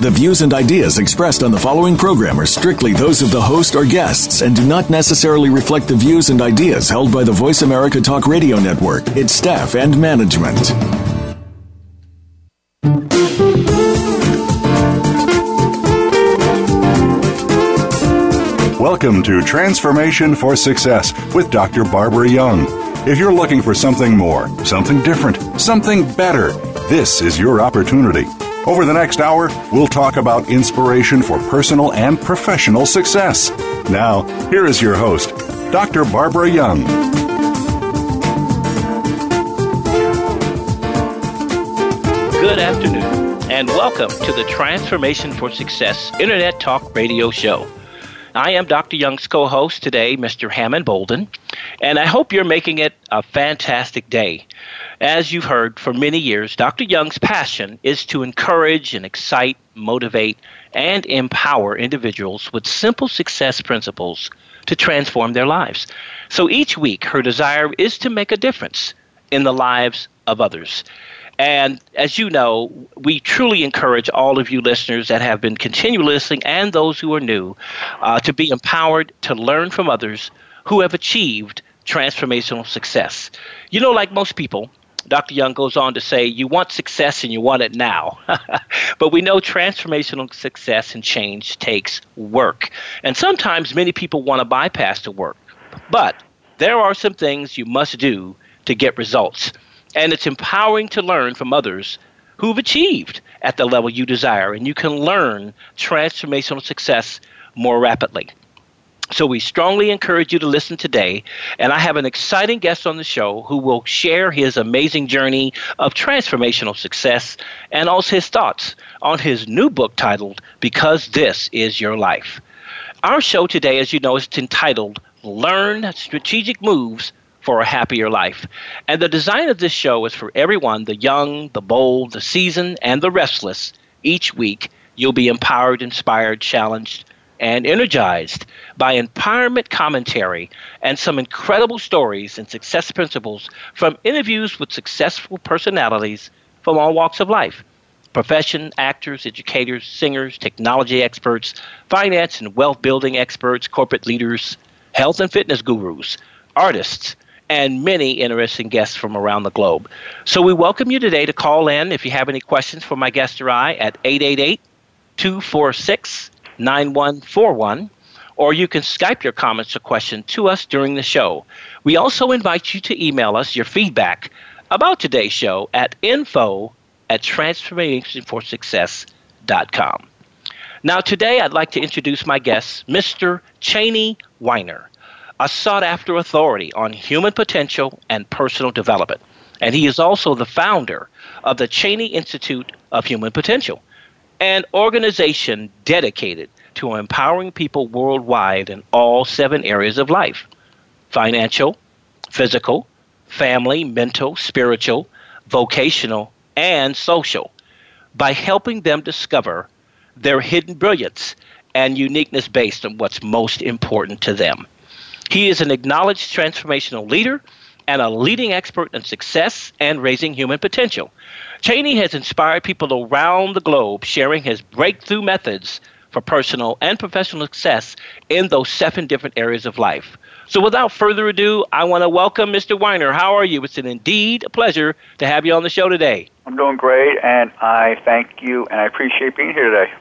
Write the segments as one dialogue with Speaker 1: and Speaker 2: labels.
Speaker 1: The views and ideas expressed on the following program are strictly those of the host or guests and do not necessarily reflect the views and ideas held by the Voice America Talk Radio Network, its staff, and management.
Speaker 2: Welcome to Transformation for Success with Dr. Barbara Young. If you're looking for something more, something different, something better, this is your opportunity. Over the next hour, we'll talk about inspiration for personal and professional success. Now, here is your host, Dr. Barbara Young.
Speaker 3: Good afternoon, and welcome to the Transformation for Success Internet Talk Radio Show. I am Dr. Young's co host today, Mr. Hammond Bolden, and I hope you're making it a fantastic day. As you've heard for many years, Dr. Young's passion is to encourage and excite, motivate, and empower individuals with simple success principles to transform their lives. So each week, her desire is to make a difference in the lives of others. And as you know, we truly encourage all of you listeners that have been continually listening and those who are new uh, to be empowered to learn from others who have achieved transformational success. You know, like most people, Dr. Young goes on to say, you want success and you want it now. but we know transformational success and change takes work. And sometimes many people want to bypass the work. But there are some things you must do to get results. And it's empowering to learn from others who've achieved at the level you desire. And you can learn transformational success more rapidly. So we strongly encourage you to listen today. And I have an exciting guest on the show who will share his amazing journey of transformational success and also his thoughts on his new book titled Because This Is Your Life. Our show today, as you know, is entitled Learn Strategic Moves for a Happier Life. And the design of this show is for everyone the young, the bold, the seasoned, and the restless. Each week, you'll be empowered, inspired, challenged, and energized by empowerment commentary and some incredible stories and success principles from interviews with successful personalities from all walks of life profession, actors, educators, singers, technology experts, finance and wealth building experts, corporate leaders, health and fitness gurus, artists, and many interesting guests from around the globe. So we welcome you today to call in if you have any questions for my guest or I at 888 246 9141 or you can Skype your comments or questions to us during the show. We also invite you to email us your feedback about today's show at info at transformationforsuccess.com. Now, today I'd like to introduce my guest, Mr. Cheney Weiner, a sought after authority on human potential and personal development. And he is also the founder of the Cheney Institute of Human Potential, an organization dedicated to empowering people worldwide in all seven areas of life financial, physical, family, mental, spiritual, vocational, and social by helping them discover their hidden brilliance and uniqueness based on what's most important to them. He is an acknowledged transformational leader and a leading expert in success and raising human potential. Cheney has inspired people around the globe sharing his breakthrough methods for personal and professional success in those seven different areas of life. So, without further ado, I want to welcome Mr. Weiner. How are you? It's an indeed a pleasure to have you on the show today.
Speaker 4: I'm doing great, and I thank you and I appreciate being here today.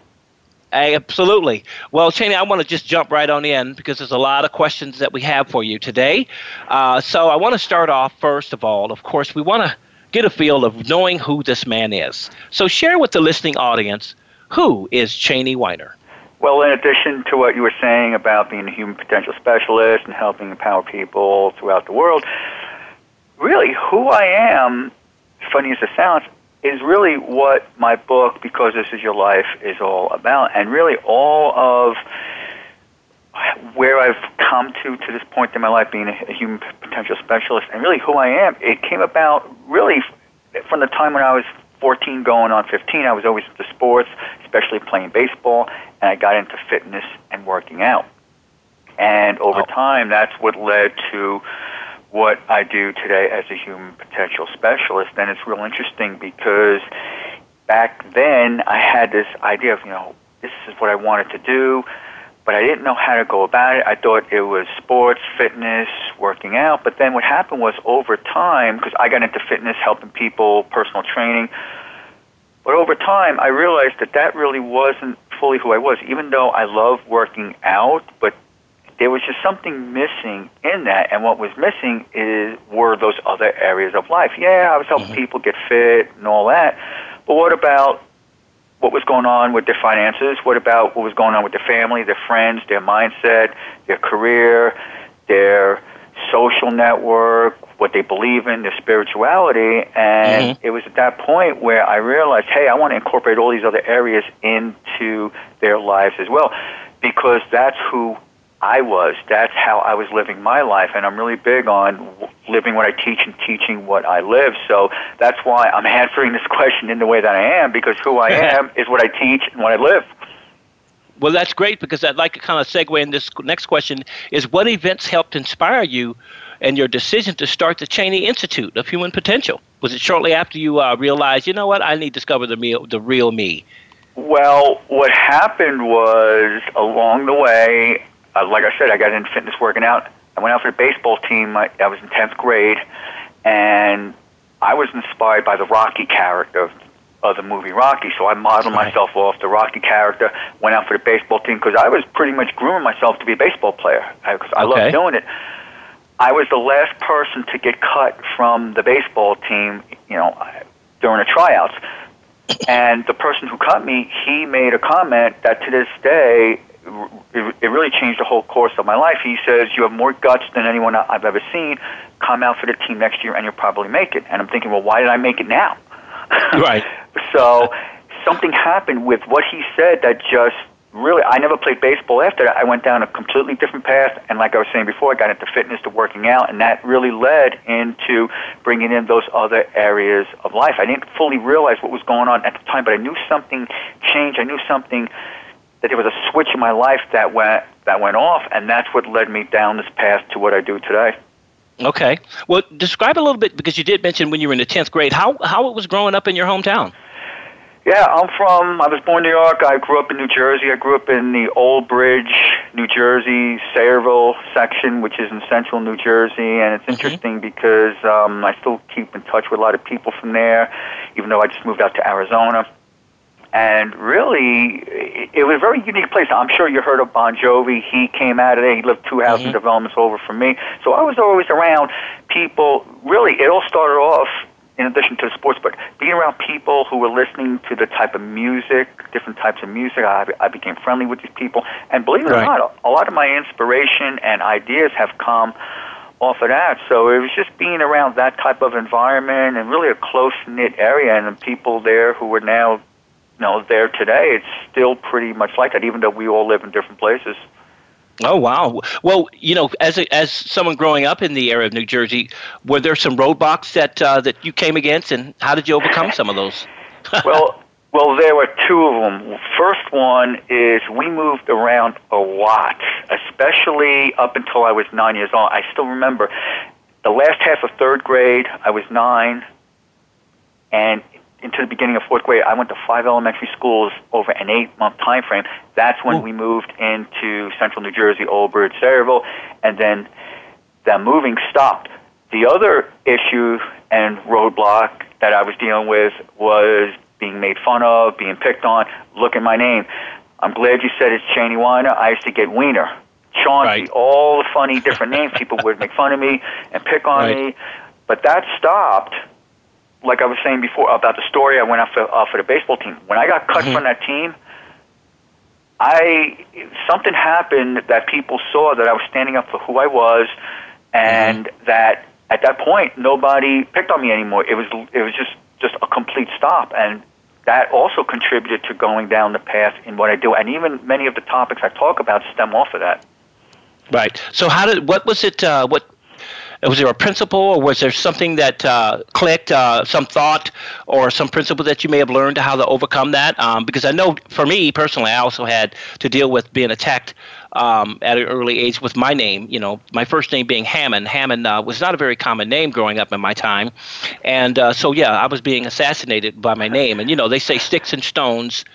Speaker 3: Absolutely. Well, Cheney, I want to just jump right on in because there's a lot of questions that we have for you today. Uh, so I want to start off, first of all, of course, we want to get a feel of knowing who this man is. So share with the listening audience who is Cheney Weiner?
Speaker 4: Well, in addition to what you were saying about being a human potential specialist and helping empower people throughout the world, really who I am, funny as it sounds, is really what my book, Because This Is Your Life, is all about. And really all of where I've come to to this point in my life, being a, human potential specialist, and really who I am, it came about really from the time when I was 14 going on 15. I was always into sports, especially playing baseball, and I got into fitness and working out. And over oh. time, that's what led to what I do today as a human potential specialist. And it's real interesting because back then I had this idea of, you know, this is what I wanted to do, but I didn't know how to go about it. I thought it was sports, fitness, working out. But then what happened was over time, because I got into fitness, helping people, personal training. But over time, I realized that that really wasn't fully who I was. Even though I love working out, but there was just something missing in that. And what was missing is were those other areas of life. Yeah, I was helping mm-hmm. people get fit and all that. But what about what was going on with their finances? What about what was going on with their family, their friends, their mindset, their career, their social network, what they believe in, their spirituality? And mm-hmm. it was at that point where I realized, hey, I want to incorporate all these other areas into their lives as well because that's who I was. That's how I was living my life, and I'm really big on living what I teach and teaching what I live. So that's why I'm answering this question in the way that I am, because who I am is what I teach and what I live.
Speaker 3: Well, that's great because I'd like to kind of segue in this next question is what events helped inspire you and your decision to start the Cheney Institute of Human Potential? Was it shortly after you uh, realized, you know what, I need to discover the, me- the real me?
Speaker 4: Well, what happened was along the way, uh, like I said, I got into fitness working out. I went out for the baseball team. I, I was in 10th grade, and I was inspired by the Rocky character of the movie Rocky. So I modeled right. myself off the Rocky character, went out for the baseball team because I was pretty much grooming myself to be a baseball player because I, I okay. love doing it. I was the last person to get cut from the baseball team, you know, during the tryouts. And the person who cut me, he made a comment that to this day it, it really changed the whole course of my life. He says, You have more guts than anyone I've ever seen. Come out for the team next year and you'll probably make it. And I'm thinking, Well, why did I make it now?
Speaker 3: Right.
Speaker 4: so something happened with what he said that just really, I never played baseball after that. I went down a completely different path. And like I was saying before, I got into fitness to working out. And that really led into bringing in those other areas of life. I didn't fully realize what was going on at the time, but I knew something changed. I knew something that there was a switch in my life that went that went off, and that's what led me down this path to what I do today.
Speaker 3: Okay. Well, describe a little bit because you did mention when you were in the tenth grade how how it was growing up in your hometown.
Speaker 4: Yeah, I'm from. I was born in New York. I grew up in New Jersey. I grew up in the Old Bridge, New Jersey, Sayreville section, which is in central New Jersey. And it's mm-hmm. interesting because um, I still keep in touch with a lot of people from there, even though I just moved out to Arizona and really, it was a very unique place. I'm sure you heard of Bon Jovi. He came out of there. He lived two housing mm-hmm. developments over from me. So I was always around people. Really, it all started off in addition to the sports, but being around people who were listening to the type of music, different types of music, I, I became friendly with these people. And believe it right. or not, a lot of my inspiration and ideas have come off of that. So it was just being around that type of environment and really a close knit area, and the people there who were now know, there today, it's still pretty much like that, even though we all live in different places.
Speaker 3: Oh wow! Well, you know, as a, as someone growing up in the area of New Jersey, were there some roadblocks that uh, that you came against, and how did you overcome some of those?
Speaker 4: well, well, there were two of them. First one is we moved around a lot, especially up until I was nine years old. I still remember the last half of third grade. I was nine, and into the beginning of fourth grade, I went to five elementary schools over an eight month time frame. That's when Ooh. we moved into central New Jersey, Old Bridge, Sayreville, and then the moving stopped. The other issue and roadblock that I was dealing with was being made fun of, being picked on. Look at my name. I'm glad you said it's Cheney Weiner. I used to get Wiener, Chauncey, right. all the funny different names. People would make fun of me and pick on right. me. But that stopped like I was saying before about the story, I went off for, off for the baseball team. When I got cut mm-hmm. from that team, I something happened that people saw that I was standing up for who I was, and mm-hmm. that at that point nobody picked on me anymore. It was it was just just a complete stop, and that also contributed to going down the path in what I do. And even many of the topics I talk about stem off of that.
Speaker 3: Right. So how did what was it? Uh, what was there a principle, or was there something that uh, clicked, uh, some thought, or some principle that you may have learned how to overcome that? Um, because I know for me personally, I also had to deal with being attacked um, at an early age with my name. You know, my first name being Hammond. Hammond uh, was not a very common name growing up in my time, and uh, so yeah, I was being assassinated by my name. And you know, they say sticks and stones.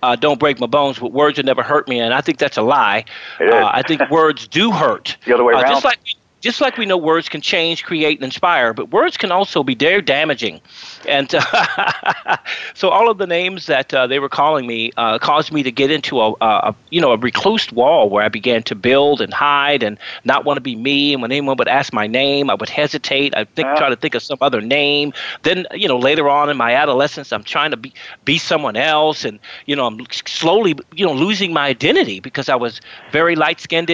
Speaker 3: Uh, don't break my bones, but words will never hurt me, and I think that's a lie.
Speaker 4: Uh,
Speaker 3: I think words do hurt.
Speaker 4: The other way
Speaker 3: uh,
Speaker 4: around.
Speaker 3: Just like just like we know words can change, create, and inspire, but words can also be very damaging. And so all of the names that uh, they were calling me uh, caused me to get into a, a, you know a recluse wall where I began to build and hide and not want to be me. And when anyone would ask my name, I would hesitate. I think try to think of some other name. Then you know later on in my adolescence, I'm trying to be be someone else, and you know I'm slowly you know losing my identity because I was very light skinned,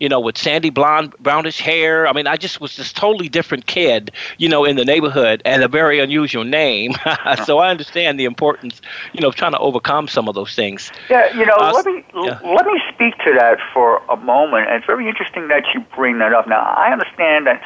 Speaker 3: you know, with sandy blonde brownish hair. I mean, I just was this totally different kid, you know, in the neighborhood and a very unusual name. so I understand the importance, you know, of trying to overcome some of those things.
Speaker 4: Yeah, you know,
Speaker 3: Uh,
Speaker 4: let me
Speaker 3: yeah.
Speaker 4: let me speak to that for a moment. And it's very interesting that you bring that up. Now, I understand that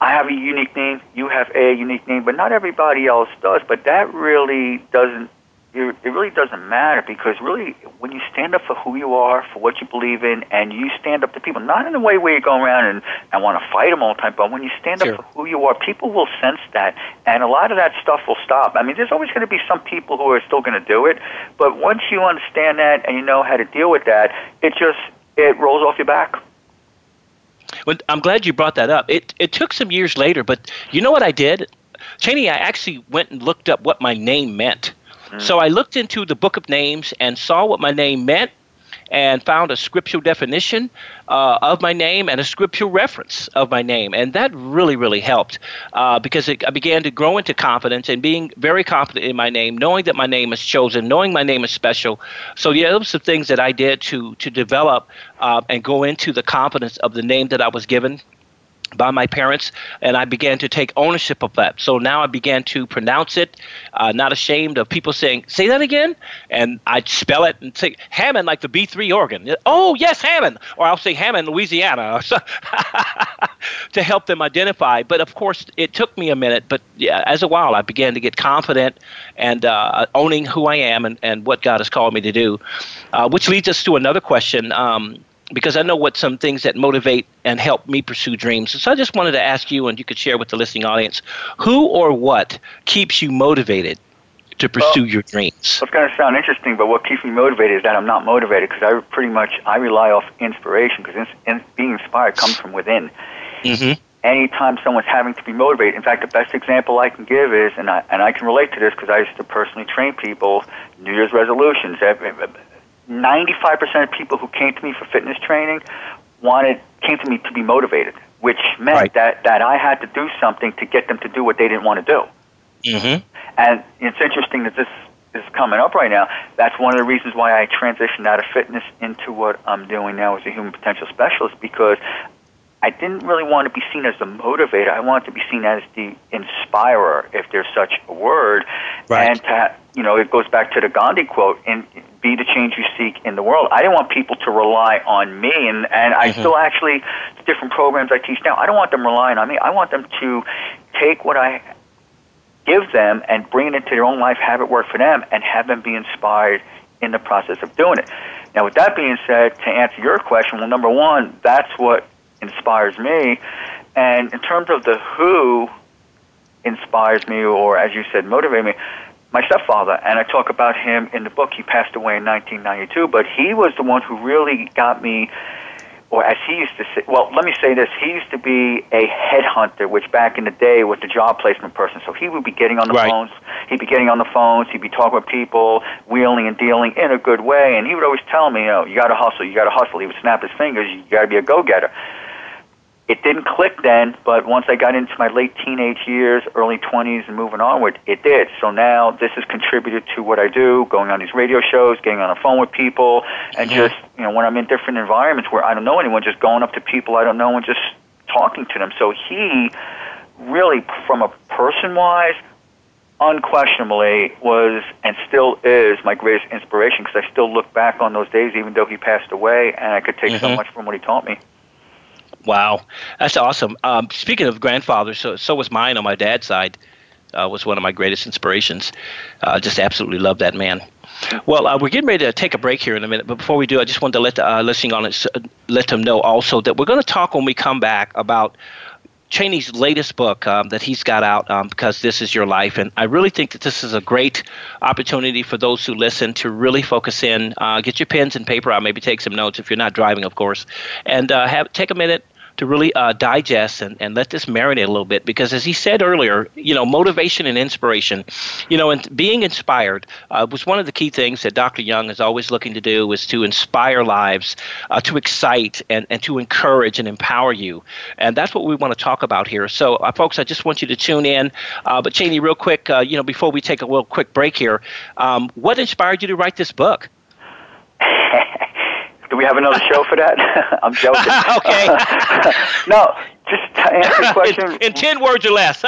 Speaker 4: I have a unique name, you have a unique name, but not everybody else does. But that really doesn't. It it really doesn't matter because really, when you stand up for who you are, for what you believe in, and you stand up to people, not in a way where you go around and, and want to fight them all the time, but when you stand
Speaker 3: Sure.
Speaker 4: up for who you are, people will sense that, and a lot of that stuff will stop. I mean, there's always going to be some people who are still going to do it, but once you understand that and you know how to deal with that, it just it rolls off your back.
Speaker 3: Well, I'm glad you brought that up. It it took some years later, but you know what I did, Cheney? I actually went and looked up what my name meant. So I looked into the book of names and saw what my name meant, and found a scriptural definition uh, of my name and a scriptural reference of my name, and that really really helped uh, because it, I began to grow into confidence and being very confident in my name, knowing that my name is chosen, knowing my name is special. So yeah, those are things that I did to to develop uh, and go into the confidence of the name that I was given by my parents, and I began to take ownership of that. So now I began to pronounce it, uh, not ashamed of people saying, "Say that again," and I'd spell it and say Hammond like the B three organ. Oh yes, Hammond, or I'll say Hammond, Louisiana, to help them identify. But of course, it took me a minute. But yeah, as a while, I began to get confident and uh, owning who I am and, and what God has called me to do, uh, which leads us to another question. Um, because I know what some things that motivate and help me pursue dreams. So I just wanted to ask you, and you could share with the listening audience, who or what keeps you motivated to pursue
Speaker 4: well,
Speaker 3: your dreams?
Speaker 4: It's going to sound interesting, but what keeps me motivated is that I'm not motivated because I pretty much I rely off inspiration because in, in, being inspired comes from within.
Speaker 3: Mm-hmm.
Speaker 4: Anytime someone's having to be motivated, in fact, the best example I can give is, and I, and I can relate to this because I used to personally train people, New Year's resolutions. Every, 95% of people who came to me for fitness training wanted came to me to be motivated, which meant
Speaker 3: right.
Speaker 4: that that I had to do something to get them to do what they didn't want to do.
Speaker 3: Mm-hmm.
Speaker 4: And it's interesting that this is coming up right now. That's one of the reasons why I transitioned out of fitness into what I'm doing now as a human potential specialist because I didn't really want to be seen as the motivator. I wanted to be seen as the inspirer, if there's such a word.
Speaker 3: Right.
Speaker 4: And to, you know, it goes back to the Gandhi quote: "And be the change you seek in the world." I didn't want people to rely on me, and and I
Speaker 3: Mhm.
Speaker 4: still actually different programs I teach now. I don't want them relying on me. I want them to take what I give them and bring it into their own life, have it work for them, and have them be inspired in the process of doing it. Now, with that being said, to answer your question, well, number one, that's what inspires me. And in terms of the who inspires me, or as you said, motivate me, my stepfather, and I talk about him in the book. He passed away in 1992, but he was the one who really got me or as he used to say, well, let me say this, he used to be a headhunter, which back in the day was the job placement person. So he would be getting on the
Speaker 3: Right.
Speaker 4: phones, he'd be getting on the phones, he'd be talking with people, wheeling and dealing in a good way, and he would always tell me, oh, you know, you got to hustle, you got to hustle. He would snap his fingers, you got to be a go-getter. It didn't click then, but once I got into my late teenage years, early 20s, and moving onward, it did. So now this has contributed to what I do, going on these radio shows, getting on the phone with people, and
Speaker 3: Mhm.
Speaker 4: just, you know, when I'm in different environments where I don't know anyone, just going up to people I don't know and just talking to them. So he really, from a person wise, unquestionably was and still is my greatest inspiration because I still look back on those days, even though he passed away, and I could take mm-hmm. so much from what he taught me.
Speaker 3: Wow, that's awesome. Um, speaking of grandfathers, so so was mine on my dad's side. Uh, was one of my greatest inspirations. Uh, just absolutely love that man. Well, uh, we're getting ready to take a break here in a minute, but before we do, I just wanted to let the uh, listening on it, let them know also that we're going to talk when we come back about Cheney's latest book um, that he's got out um, because this is your life, and I really think that this is a great opportunity for those who listen to really focus in. Uh, get your pens and paper out, maybe take some notes if you're not driving, of course, and uh, have take a minute to really uh, digest and, and let this marinate a little bit because as he said earlier you know motivation and inspiration you know and being inspired uh, was one of the key things that dr young is always looking to do is to inspire lives uh, to excite and, and to encourage and empower you. And that's what we want to talk about here. So uh, folks i just want you to tune in. Uh, but cheney real quick uh, you know before we take a little quick break here um, what inspired you to write this book
Speaker 4: Do we have another show for that? I'm joking.
Speaker 3: okay.
Speaker 4: no, just to answer the question.
Speaker 3: in, in 10 words or less.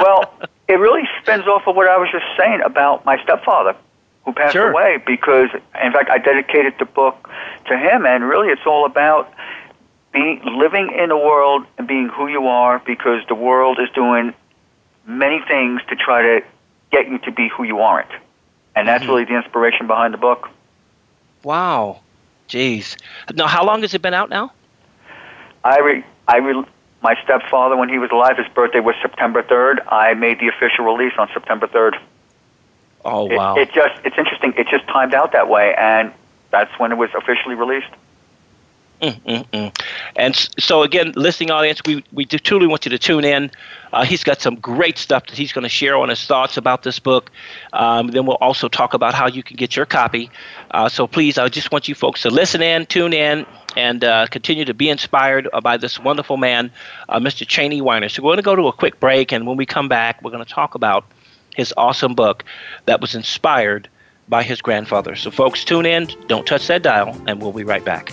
Speaker 4: well, it really spins off of what I was just saying about my stepfather who passed
Speaker 3: sure.
Speaker 4: away because, in fact, I dedicated the book to him, and really it's all about being living in the world and being who you are because the world is doing many things to try to get you to be who you aren't. And that's mm-hmm. really the inspiration behind the book.
Speaker 3: Wow. Jeez. Now, how long has it been out now?
Speaker 4: I re, I re, my stepfather, when he was alive, his birthday was September 3rd. I made the official release on September 3rd.
Speaker 3: Oh, wow.
Speaker 4: It, it just, it's interesting. It just timed out that way, and that's when it was officially released.
Speaker 3: And so, again, listening audience, we, we truly want you to tune in. Uh, he's got some great stuff that he's going to share on his thoughts about this book. Um, then we'll also talk about how you can get your copy. Uh, so please, I just want you folks to listen in, tune in, and uh, continue to be inspired by this wonderful man, uh, Mr. Cheney Weiner. So we're going to go to a quick break, and when we come back, we're going to talk about his awesome book that was inspired by his grandfather. So, folks, tune in, don't touch that dial, and we'll be right back.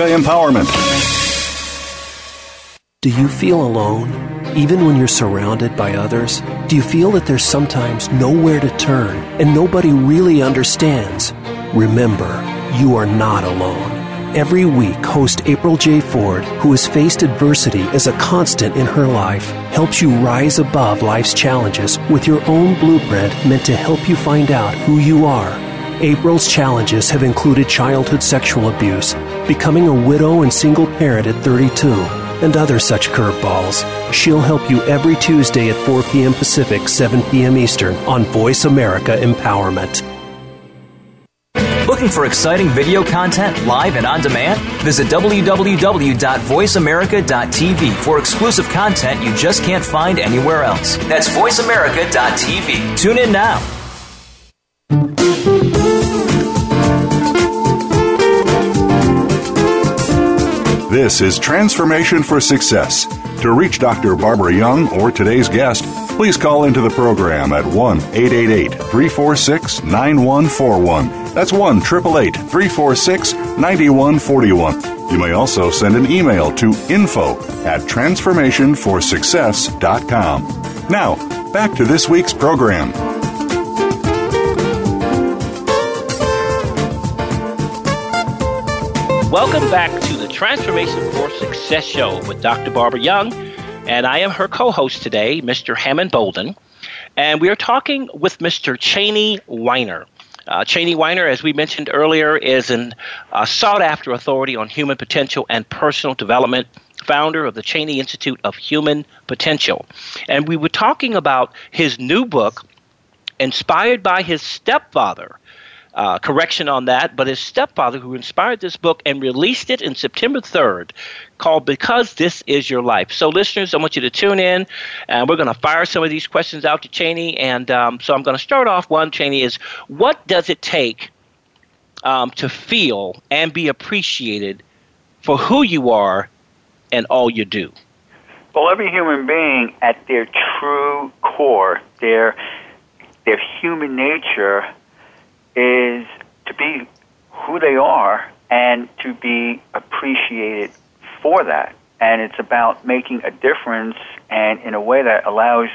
Speaker 2: Empowerment.
Speaker 5: Do you feel alone, even when you're surrounded by others? Do you feel that there's sometimes nowhere to turn and nobody really understands? Remember, you are not alone. Every week, host April J. Ford, who has faced adversity as a constant in her life, helps you rise above life's challenges with your own blueprint meant to help you find out who you are April's challenges have included childhood sexual abuse, becoming a widow and single parent at 32, and other such curveballs. She'll help you every Tuesday at 4 p.m. Pacific, 7 p.m. Eastern on Voice America Empowerment.
Speaker 6: Looking for exciting video content live and on demand? Visit www.voiceamerica.tv for exclusive content you just can't find anywhere else. That's voiceamerica.tv. Tune in now.
Speaker 2: This is Transformation for Success. To reach Dr. Barbara Young or today's guest, please call into the program at 1 888 346 9141. That's 1 888 346 9141. You may also send an email to info at transformationforsuccess.com. Now, back to this week's program.
Speaker 3: Welcome back to Transformation for Success show with Dr. Barbara Young, and I am her co host today, Mr. Hammond Bolden. And we are talking with Mr. Cheney Weiner. Uh, Cheney Weiner, as we mentioned earlier, is a uh, sought after authority on human potential and personal development, founder of the Cheney Institute of Human Potential. And we were talking about his new book, inspired by his stepfather, uh, correction on that, but his stepfather, who inspired this book and released it in September 3rd, called Because This Is Your Life. So, listeners, I want you to tune in, and we're going to fire some of these questions out to Cheney. And um, so, I'm going to start off one, Cheney, is what does it take um, to feel and be appreciated for who you are and all you do?
Speaker 4: Well, every human being, at their true core, their their human nature is to be who they are and to be appreciated for that. And it's about making a difference and in a way that allows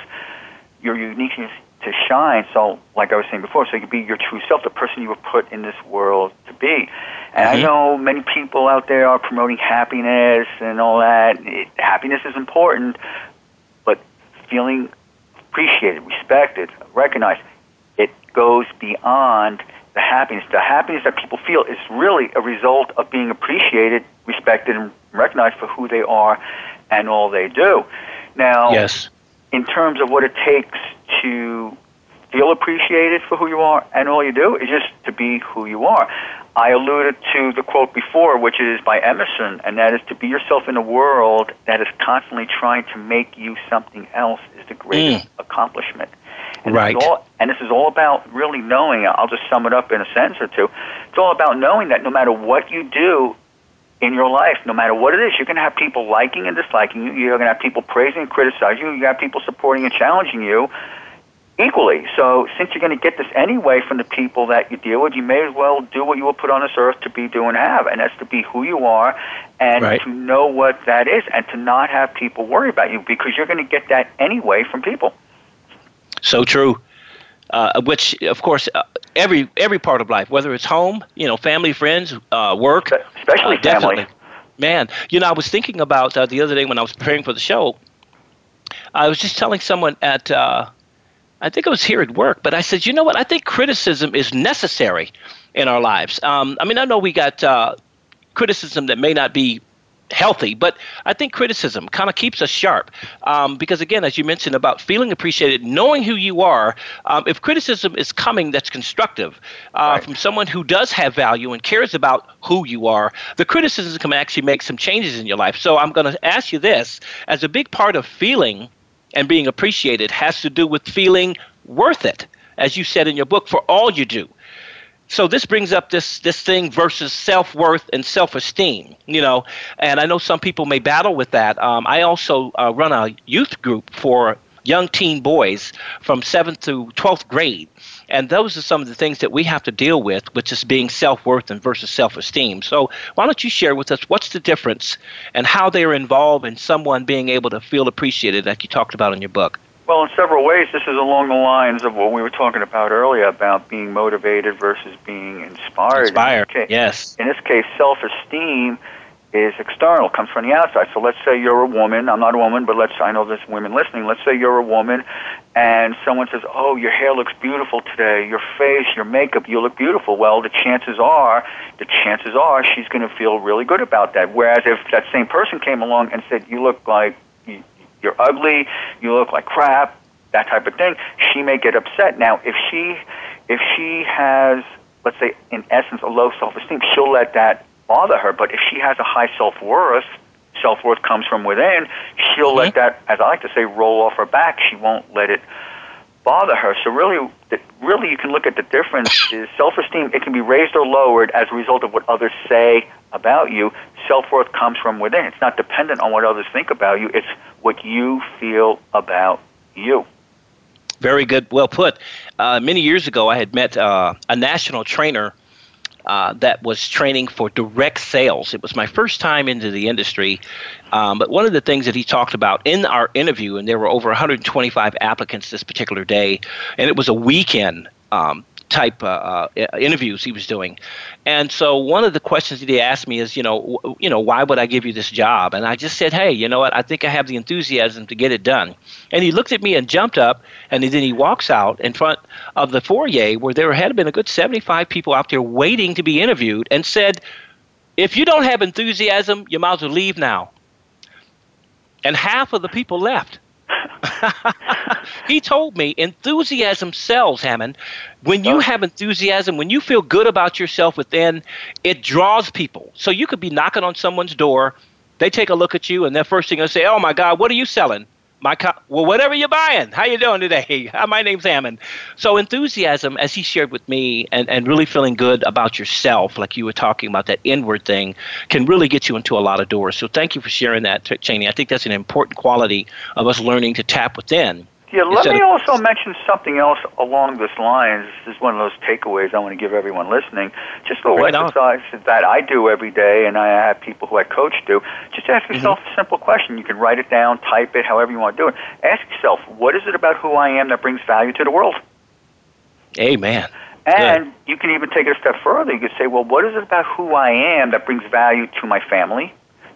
Speaker 4: your uniqueness to shine. So, like I was saying before, so you can be your true self, the person you were put in this world to be. And mm-hmm. I know many people out there are promoting happiness and all that. It, happiness is important, but feeling appreciated, respected, recognized it goes beyond the happiness. The happiness that people feel is really a result of being appreciated, respected, and recognized for who they are and all they do. Now,
Speaker 3: yes.
Speaker 4: in terms of what it takes to feel appreciated for who you are and all you do is just to be who you are. I alluded to the quote before, which is by Emerson, and that is to be yourself in a world that is constantly trying to make you something else is the greatest mm. accomplishment. And
Speaker 3: right.
Speaker 4: This all, and this is all about really knowing. I'll just sum it up in a sentence or two. It's all about knowing that no matter what you do in your life, no matter what it is, you're going to have people liking and disliking you. You're going to have people praising and criticizing you. You have people supporting and challenging you equally. So, since you're going to get this anyway from the people that you deal with, you may as well do what you were put on this earth to be, do, and have, and that's to be who you are and
Speaker 3: right.
Speaker 4: to know what that is and to not have people worry about you because you're going to get that anyway from people.
Speaker 3: So true. Uh, which, of course, uh, every every part of life, whether it's home, you know, family, friends, uh, work,
Speaker 4: especially
Speaker 3: uh,
Speaker 4: family.
Speaker 3: Man, you know, I was thinking about uh, the other day when I was preparing for the show. I was just telling someone at, uh, I think it was here at work, but I said, you know what? I think criticism is necessary in our lives. Um, I mean, I know we got criticism that may not be healthy. But I think criticism kind of keeps us sharp um, because, again, as you mentioned about feeling appreciated, knowing who you are. Um, if criticism is coming that's constructive uh, right. from someone who does have value and cares about who you are, the criticism can actually make some changes in your life. So I'm going to ask you this: as a big part of feeling and being appreciated has to do with feeling worth it, as you said in your book, for all you do so this brings up this this thing versus self worth and self esteem, you know, and I know some people may battle with that. Um, I also uh, run a youth group for young teen boys from seventh to twelfth grade, and those are some of the things that we have to deal with, which is being self worth and versus self esteem. So why don't you share with us what's the difference and how they are involved in someone being able to feel appreciated, like you talked about in your book?
Speaker 4: Well, in several ways, this is along the lines of what we were talking about earlier about being motivated versus being inspired.
Speaker 3: Inspired,
Speaker 4: in case,
Speaker 3: yes.
Speaker 4: In this case, self-esteem is external, comes from the outside. So let's say you're a woman. I'm not a woman, but let's. I know there's women listening. Let's say you're a woman, and someone says, "Oh, your hair looks beautiful today. Your face, your makeup, you look beautiful." Well, the chances are, the chances are, she's going to feel really good about that. Whereas if that same person came along and said, "You look like you're ugly, you look like crap, that type of thing, she may get upset. Now, if she if she has, let's say, in essence, a low self esteem, she'll let that bother her. But if she has a high self worth, self worth comes from within, she'll mm-hmm. let that, as I like to say, roll off her back. She won't let it bother her. So really, really, you can look at the difference. Is self esteem? It can be raised or lowered as a result of what others say about you. Self worth comes from within. It's not dependent on what others think about you. It's what you feel about you.
Speaker 3: Very good. Well put. Uh, many years ago, I had met uh, a national trainer uh, that was training for direct sales. It was my first time into the industry. Um, but one of the things that he talked about in our interview, and there were over 125 applicants this particular day, and it was a weekend. Um, type uh, uh, interviews he was doing. And so one of the questions that he asked me is, you know, w- you know, why would I give you this job? And I just said, hey, you know what? I think I have the enthusiasm to get it done. And he looked at me and jumped up, and then he walks out in front of the foyer where there had been a good 75 people out there waiting to be interviewed, and said, if you don't have enthusiasm, you might as well leave now. And half of the people left. he told me enthusiasm sells, Hammond. When you uh. have enthusiasm, when you feel good about yourself within, it draws people. So you could be knocking on someone's door, they take a look at you, and their first thing they say, "Oh my God, what are you selling?" My co- well, whatever you're buying. How you doing today? My name's Hammond. So enthusiasm, as he shared with me, and, and really feeling good about yourself, like you were talking about that inward thing, can really get you into a lot of doors. So thank you for sharing that, Cheney. I think that's an important quality of us learning to tap within
Speaker 4: Yeah, let me also mention something else along this line. This is one of those takeaways I want to give everyone listening. Just a little
Speaker 3: Bring it on.
Speaker 4: exercise that I do every day, and I have people who I coach do. Just ask yourself
Speaker 3: Mm-hmm.
Speaker 4: a simple question. You can write it down, type it, however you want to do it. Ask yourself, what is it about who I am that brings value to the world?
Speaker 3: Amen.
Speaker 4: And you can even take it a step further. You could say, well, what is it about who I am that brings value to my family,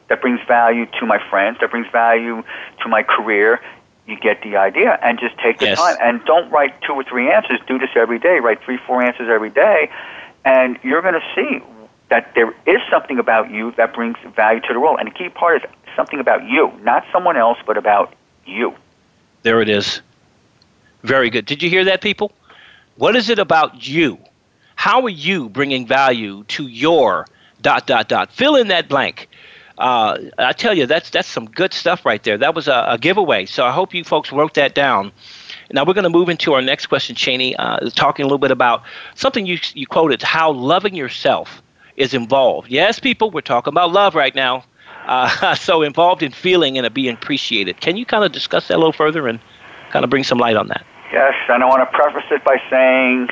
Speaker 4: that brings value to my friends, that brings value to my career? You get the idea, and just take the
Speaker 3: Yes.
Speaker 4: time. And don't write two or three answers. Do this every day. Write three, four answers every day, and you're going to see that there is something about you that brings value to the world. And the key part is something about you, not someone else, but about you.
Speaker 3: There it is. Very good. Did you hear that, people? What is it about you? How are you bringing value to your dot dot dot? Fill in that blank. Uh, I tell you, that's that's some good stuff right there. That was a, a giveaway. So I hope you folks wrote that down. Now we're going to move into our next question, Cheney, uh, talking a little bit about something you you quoted: how loving yourself is involved. Yes, people, we're talking about love right now. Uh, so involved in feeling and being appreciated. Can you kind of discuss that a little further and kind of bring some light on that?
Speaker 4: Yes, and I want to preface it by saying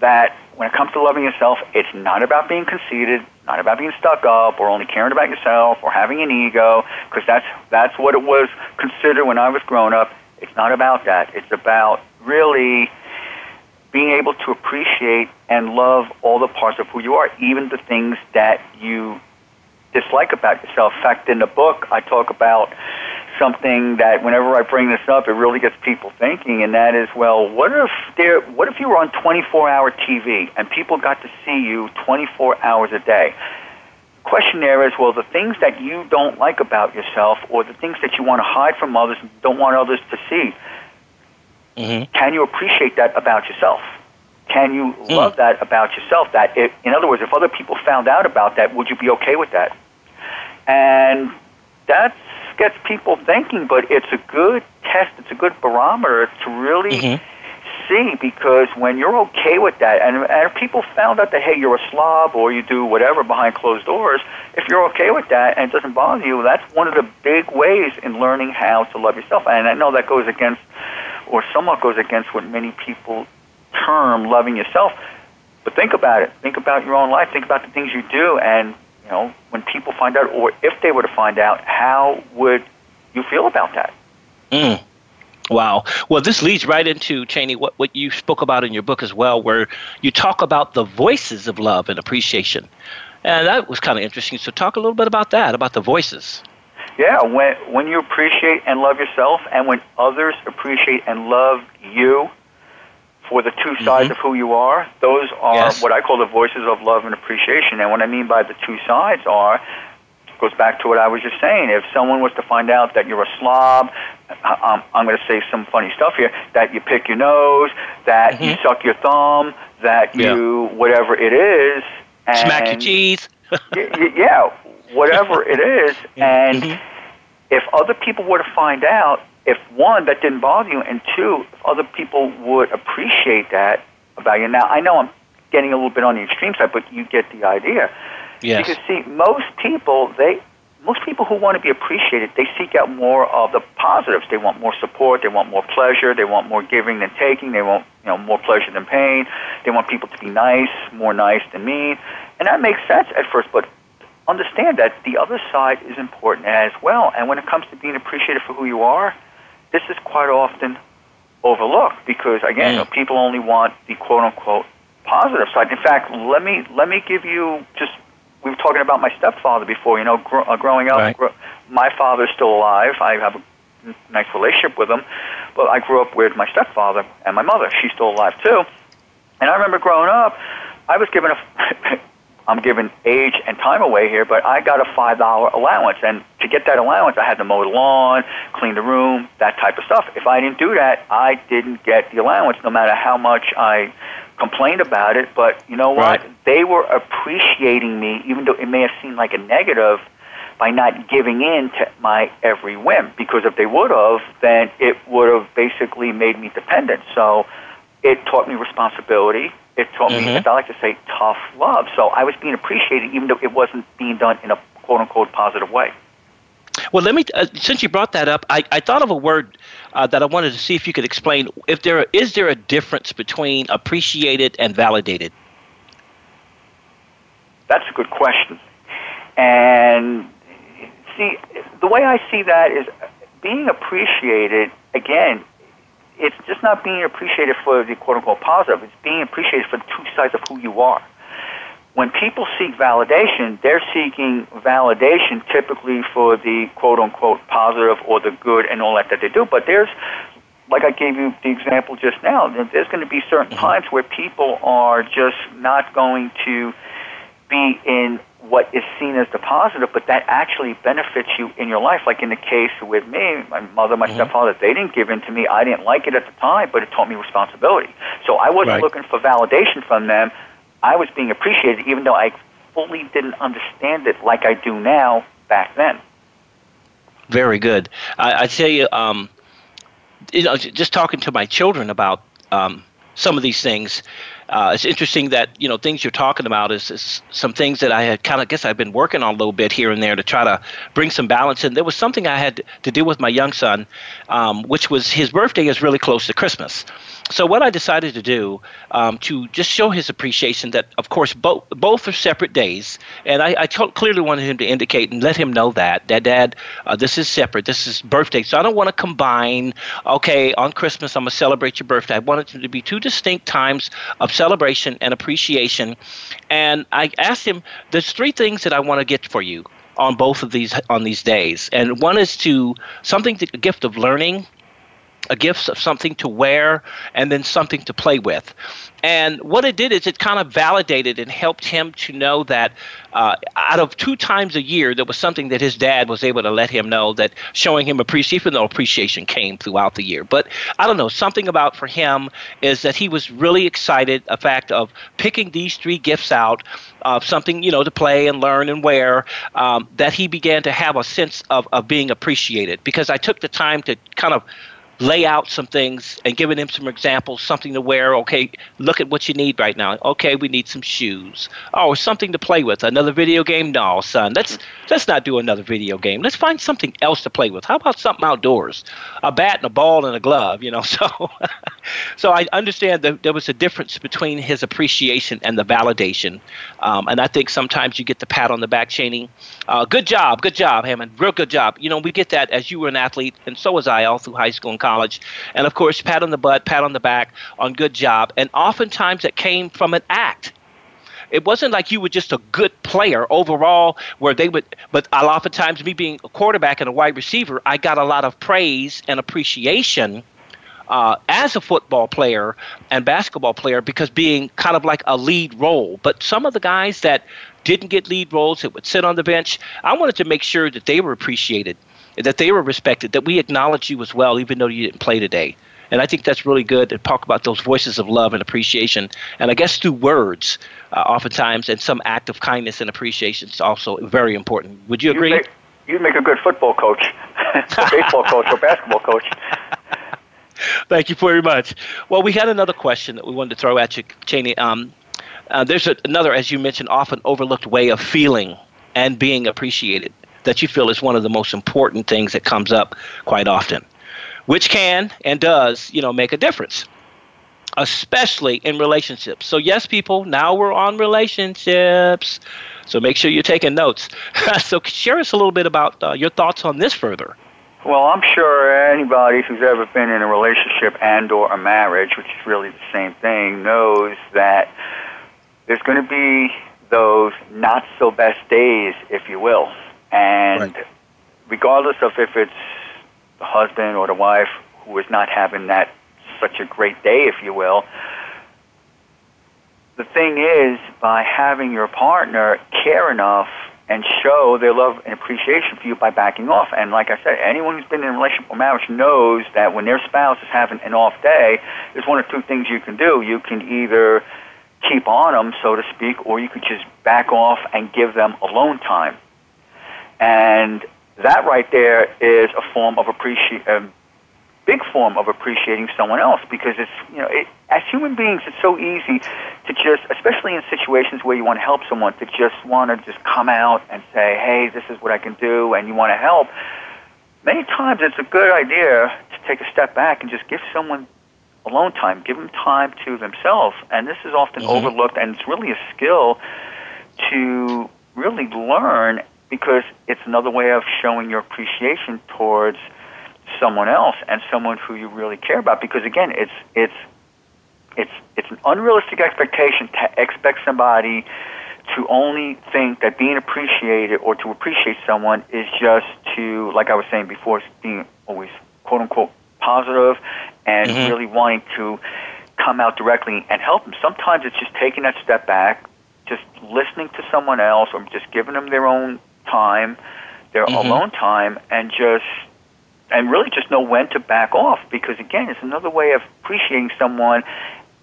Speaker 4: that when it comes to loving yourself, it's not about being conceited, not about being stuck up, or only caring about yourself, or having an ego, because that's that's what it was considered when I was growing up. It's not about that. It's about really being able to appreciate and love all the parts of who you are, even the things that you dislike about yourself. In fact, in the book, I talk about something that whenever I bring this up, it really gets people thinking, and that is, well, what if there, what if you were on 24-hour TV and people got to see you 24 hours a day? Question there is, well, the things that you don't like about yourself, or the things that you want to hide from others, and don't want others to see.
Speaker 3: Mm-hmm.
Speaker 4: Can you appreciate that about yourself? Can you love that about yourself? That, it, in other words, if other people found out about that, would you be okay with that? And that gets people thinking, but it's a good test, it's a good barometer to really mm-hmm. see because when you're okay with that, and, and if people found out that, hey, you're a slob or you do whatever behind closed doors, if you're okay with that and it doesn't bother you, that's one of the big ways in learning how to love yourself. And I know that goes against, or somewhat goes against what many people term loving yourself. But think about it. Think about your own life. Think about the things you do. And, you know, when people find out, or if they were to find out, how would you feel about that?
Speaker 3: Mm. Wow. Well, this leads right into, Cheney, what, what you spoke about in your book as well, where you talk about the voices of love and appreciation. And that was kind of interesting. So, talk a little bit about that, about the voices.
Speaker 4: Yeah, when when you appreciate and love yourself, and when others appreciate and love you for the 2 mm-hmm. sides of who you are, those are
Speaker 3: Yes.
Speaker 4: what I call the voices of love and appreciation. And what I mean by the two sides are goes back to what I was just saying. If someone was to find out that you're a slob, I'm, I'm going to say some funny stuff here, that you pick your nose, that you mm-hmm. suck your thumb, that
Speaker 3: Yeah.
Speaker 4: you whatever it is, and
Speaker 3: Smack your cheese.
Speaker 4: y- y- yeah, whatever it is, and mm-hmm. if other people were to find out, if one that didn't bother you, and two, if other people would appreciate that about you. Now, I know I'm getting a little bit on the extreme side, but you get the idea.
Speaker 3: Yes.
Speaker 4: Because see, most people they most people who want to be appreciated, they seek out more of the positives. They want more support. They want more pleasure. They want more giving than taking. They want you know more pleasure than pain. They want people to be nice, more nice than mean, and that makes sense at first. But understand that the other side is important as well. And when it comes to being appreciated for who you are, this is quite often overlooked because again, mm. people only want the quote unquote positive side. In fact, let me let me give you just we were talking about my stepfather before. You know, gr- uh, growing up,
Speaker 3: right.
Speaker 4: gr- my father's still alive. I have a nice relationship with him, but I grew up with my stepfather and my mother. She's still alive too. And I remember growing up, I was given a I'm giving age and time away here, but I got a five dollar allowance, and to get that allowance, I had to mow the lawn, clean the room, that type of stuff. If I didn't do that, I didn't get the allowance, no matter how much I complained about it. But you know what?
Speaker 3: Right.
Speaker 4: They were appreciating me, even though it may have seemed like a negative, by not giving in to my every whim. Because if they would have, then it would have basically made me dependent. So it taught me responsibility it taught mm-hmm. me, as I like to say, tough love. So I was being appreciated, even though it wasn't being done in a quote unquote positive way.
Speaker 3: Well, let me. Uh, since you brought that up, I, I thought of a word uh, that I wanted to see if you could explain. If there is there a difference between appreciated and validated?
Speaker 4: That's a good question. And see, the way I see that is being appreciated. Again, it's just not being appreciated for the quote unquote positive. It's being appreciated for the two sides of who you are. When people seek validation, they're seeking validation typically for the quote unquote positive or the good and all that that they do. But there's, like I gave you the example just now, there's going to be certain mm-hmm. times where people are just not going to be in what is seen as the positive, but that actually benefits you in your life. Like in the case with me, my mother, my mm-hmm. stepfather, they didn't give in to me. I didn't like it at the time, but it taught me responsibility. So I wasn't
Speaker 3: right.
Speaker 4: looking for validation from them. I was being appreciated, even though I fully didn't understand it like I do now back then.
Speaker 3: Very good. I, I tell you, um, you know, just talking to my children about um, some of these things uh, it's interesting that you know things you're talking about is, is some things that I had kind of guess I've been working on a little bit here and there to try to bring some balance. And there was something I had to do with my young son, um, which was his birthday is really close to Christmas. So what I decided to do um, to just show his appreciation that of course both both are separate days, and I, I t- clearly wanted him to indicate and let him know that that dad uh, this is separate. This is birthday, so I don't want to combine. Okay, on Christmas I'm gonna celebrate your birthday. I wanted it to be two distinct times of celebration and appreciation. And I asked him, "There's three things that I want to get for you." on both of these on these days and one is to something to, a gift of learning a gift of something to wear and then something to play with and what it did is it kind of validated and helped him to know that uh, out of two times a year, there was something that his dad was able to let him know that showing him appreciation, even though appreciation came throughout the year. But I don't know, something about for him is that he was really excited, a fact of picking these three gifts out of something, you know, to play and learn and wear, um, that he began to have a sense of, of being appreciated because I took the time to kind of lay out some things and giving him some examples, something to wear. Okay, look at what you need right now. Okay, we need some shoes. Oh, something to play with. Another video game? No, son. Let's let's not do another video game. Let's find something else to play with. How about something outdoors? A bat and a ball and a glove. You know. So, so I understand that there was a difference between his appreciation and the validation, um, and I think sometimes you get the pat on the back, Cheney. Uh, good job, good job, Hammond. Real good job. You know, we get that as you were an athlete, and so was I all through high school and college college. And of course, pat on the butt, pat on the back on good job. And oftentimes it came from an act. It wasn't like you were just a good player overall, where they would, but a lot of times, me being a quarterback and a wide receiver, I got a lot of praise and appreciation uh, as a football player and basketball player because being kind of like a lead role. But some of the guys that didn't get lead roles that would sit on the bench, I wanted to make sure that they were appreciated that they were respected, that we acknowledge you as well, even though you didn't play today. And I think that's really good to talk about those voices of love and appreciation. And I guess through words, uh, oftentimes, and some act of kindness and appreciation is also very important. Would you agree?
Speaker 4: You make, you make a good football coach, baseball coach, or basketball coach.
Speaker 3: Thank you very much. Well, we had another question that we wanted to throw at you, Cheney. Um, uh, there's a, another, as you mentioned, often overlooked way of feeling and being appreciated that you feel is one of the most important things that comes up quite often, which can and does, you know, make a difference, especially in relationships. So, yes, people, now we're on relationships. So make sure you're taking notes. so share us a little bit about uh, your thoughts on this further.
Speaker 4: Well, I'm sure anybody who's ever been in a relationship and or a marriage, which is really the same thing, knows that there's going to be those not so best days, if you will. And right. regardless of if it's the husband or the wife who is not having that such a great day, if you will, the thing is, by having your partner care enough and show their love and appreciation for you by backing off. And like I said, anyone who's been in a relationship or marriage knows that when their spouse is having an off day, there's one or two things you can do. You can either keep on them, so to speak, or you could just back off and give them alone time. And that right there is a form of appreciation. A big form of appreciating someone else because it's you know it, as human beings it's so easy to just especially in situations where you want to help someone to just want to just come out and say hey this is what I can do and you want to help many times it's a good idea to take a step back and just give someone alone time, give them time to themselves. And this is often mm-hmm. overlooked, and it's really a skill to really learn because it's another way of showing your appreciation towards someone else and someone who you really care about. Because again, it's it's it's it's an unrealistic expectation to expect somebody to only think that being appreciated or to appreciate someone is just to, like I was saying before, being always quote unquote positive and mm-hmm. really wanting to come out directly and help them. Sometimes it's just taking that step back, just listening to someone else, or just giving them their own time, their mm-hmm. alone time, and just and really just know when to back off because again, it's another way of appreciating someone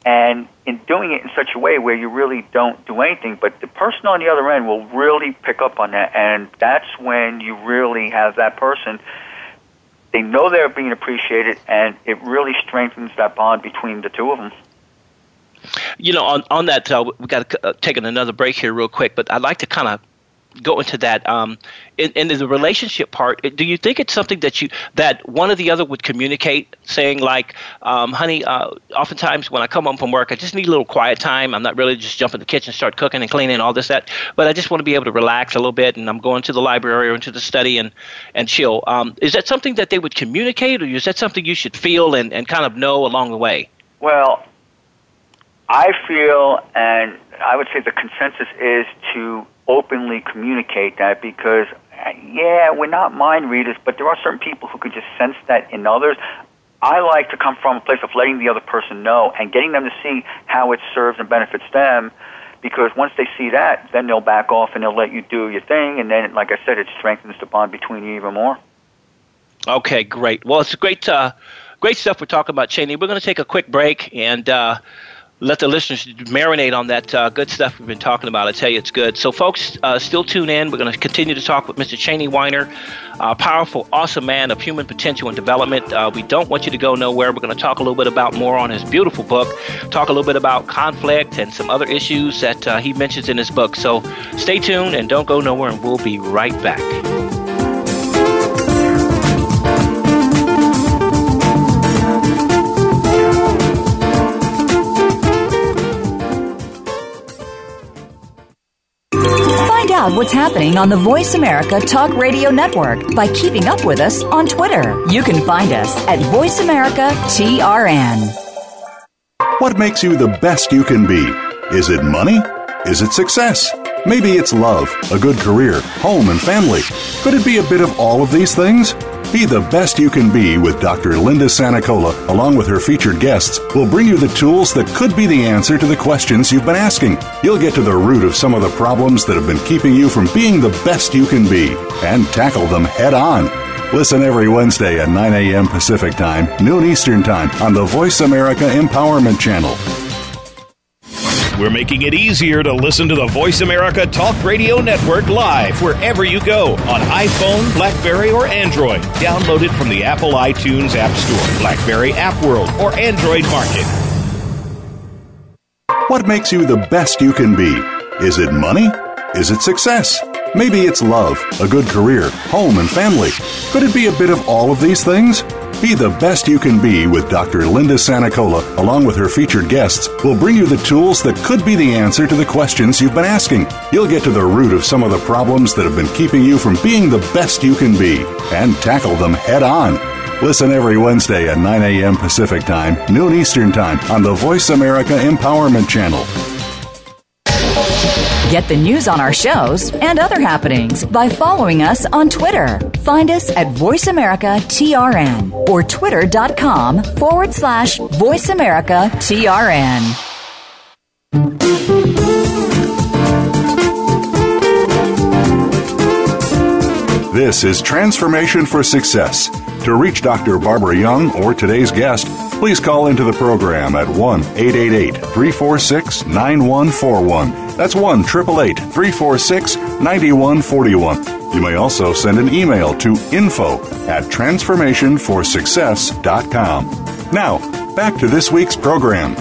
Speaker 4: and in doing it in such a way where you really don't do anything, but the person on the other end will really pick up on that, and that's when you really have that person they know they're being appreciated, and it really strengthens that bond between the two of them.
Speaker 3: You know, on on that, uh, we got to uh, take another break here, real quick. But I'd like to kind of go into that um, in, in the relationship part do you think it's something that you that one or the other would communicate saying like um, honey uh, oftentimes when i come home from work i just need a little quiet time. I'm not really just jump in the kitchen start cooking and cleaning and all this that but i just want to be able to relax a little bit and i'm going to the library or into the study and and chill. Um, is that something that they would communicate or is that something you should feel and, and kind of know along the way?
Speaker 4: Well i feel and i would say the consensus is to openly communicate that because, yeah, we're not mind readers, but there are certain people who can just sense that in others. I like to come from a place of letting the other person know and getting them to see how it serves and benefits them because once they see that, then they'll back off and they'll let you do your thing. And then, like I said, it strengthens the bond between you even more.
Speaker 3: Okay, great. Well, it's great, uh, great stuff we're talking about, Cheney. We're going to take a quick break and. Uh, let the listeners marinate on that uh, good stuff we've been talking about. I tell you, it's good. So, folks, uh, still tune in. We're going to continue to talk with Mr. Cheney Weiner, a powerful, awesome man of human potential and development. Uh, we don't want you to go nowhere. We're going to talk a little bit about more on his beautiful book, talk a little bit about conflict and some other issues that uh, he mentions in his book. So, stay tuned and don't go nowhere, and we'll be right back.
Speaker 7: Out what's happening on the Voice America Talk Radio Network by keeping up with us on Twitter. You can find us at Voice America TRN.
Speaker 2: What makes you the best you can be? Is it money? Is it success? Maybe it's love, a good career, home, and family. Could it be a bit of all of these things? Be the best you can be with Dr. Linda Sanicola, along with her featured guests, will bring you the tools that could be the answer to the questions you've been asking. You'll get to the root of some of the problems that have been keeping you from being the best you can be and tackle them head on. Listen every Wednesday at 9 a.m. Pacific Time, noon Eastern Time on the Voice America Empowerment Channel.
Speaker 8: We're making it easier to listen to the Voice America Talk Radio Network live wherever you go on iPhone, Blackberry, or Android. Download it from the Apple iTunes App Store, Blackberry App World, or Android Market.
Speaker 2: What makes you the best you can be? Is it money? Is it success? Maybe it's love, a good career, home, and family. Could it be a bit of all of these things? Be the best you can be with Dr. Linda Sanicola, along with her featured guests, will bring you the tools that could be the answer to the questions you've been asking. You'll get to the root of some of the problems that have been keeping you from being the best you can be and tackle them head on. Listen every Wednesday at 9 a.m. Pacific Time, noon Eastern Time on the Voice America Empowerment Channel.
Speaker 7: Get the news on our shows and other happenings by following us on Twitter. Find us at VoiceAmericaTRN or twitter.com forward slash VoiceAmericaTRN.
Speaker 2: This is Transformation for Success. To reach Dr. Barbara Young or today's guest, please call into the program at 1 888 346 9141. That's 1 888 346 9141. You may also send an email to info at transformationforsuccess.com. Now, back to this week's program.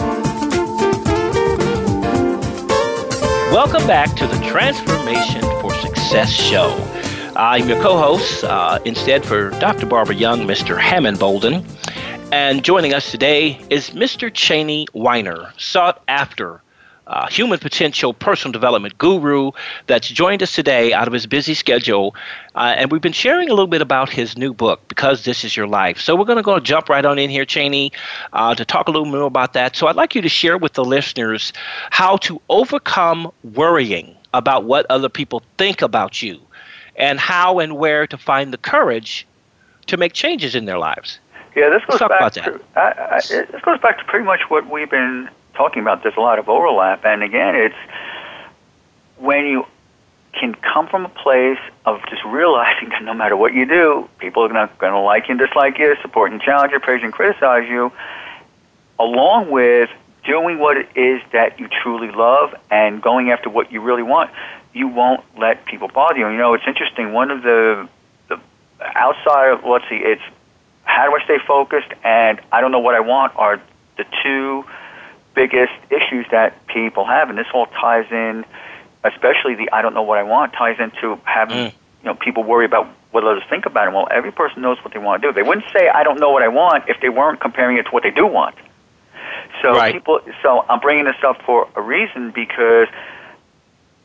Speaker 3: Welcome back to the Transformation for Success show. I'm your co host, uh, instead for Dr. Barbara Young, Mr. Hammond Bolden. And joining us today is Mr. Cheney Weiner, sought after uh, human potential personal development guru that's joined us today out of his busy schedule. Uh, and we've been sharing a little bit about his new book, Because This Is Your Life. So we're going to go jump right on in here, Cheney, uh, to talk a little more about that. So I'd like you to share with the listeners how to overcome worrying about what other people think about you and how and where to find the courage to make changes in their lives.
Speaker 4: Yeah, this goes back to I, I, this goes back to pretty much what we've been talking about. There's a lot of overlap, and again, it's when you can come from a place of just realizing that no matter what you do, people are not going to like you and dislike you, support and challenge you, praise and criticize you, along with doing what it is that you truly love and going after what you really want you won't let people bother you. You know, it's interesting. One of the the outside of let's see, it's how do I stay focused and I don't know what I want are the two biggest issues that people have, and this all ties in. Especially the I don't know what I want ties into having mm. you know people worry about what others think about it. Well, every person knows what they want to do. They wouldn't say I don't know what I want if they weren't comparing it to what they do want. So
Speaker 3: right.
Speaker 4: people, so I'm bringing this up for a reason because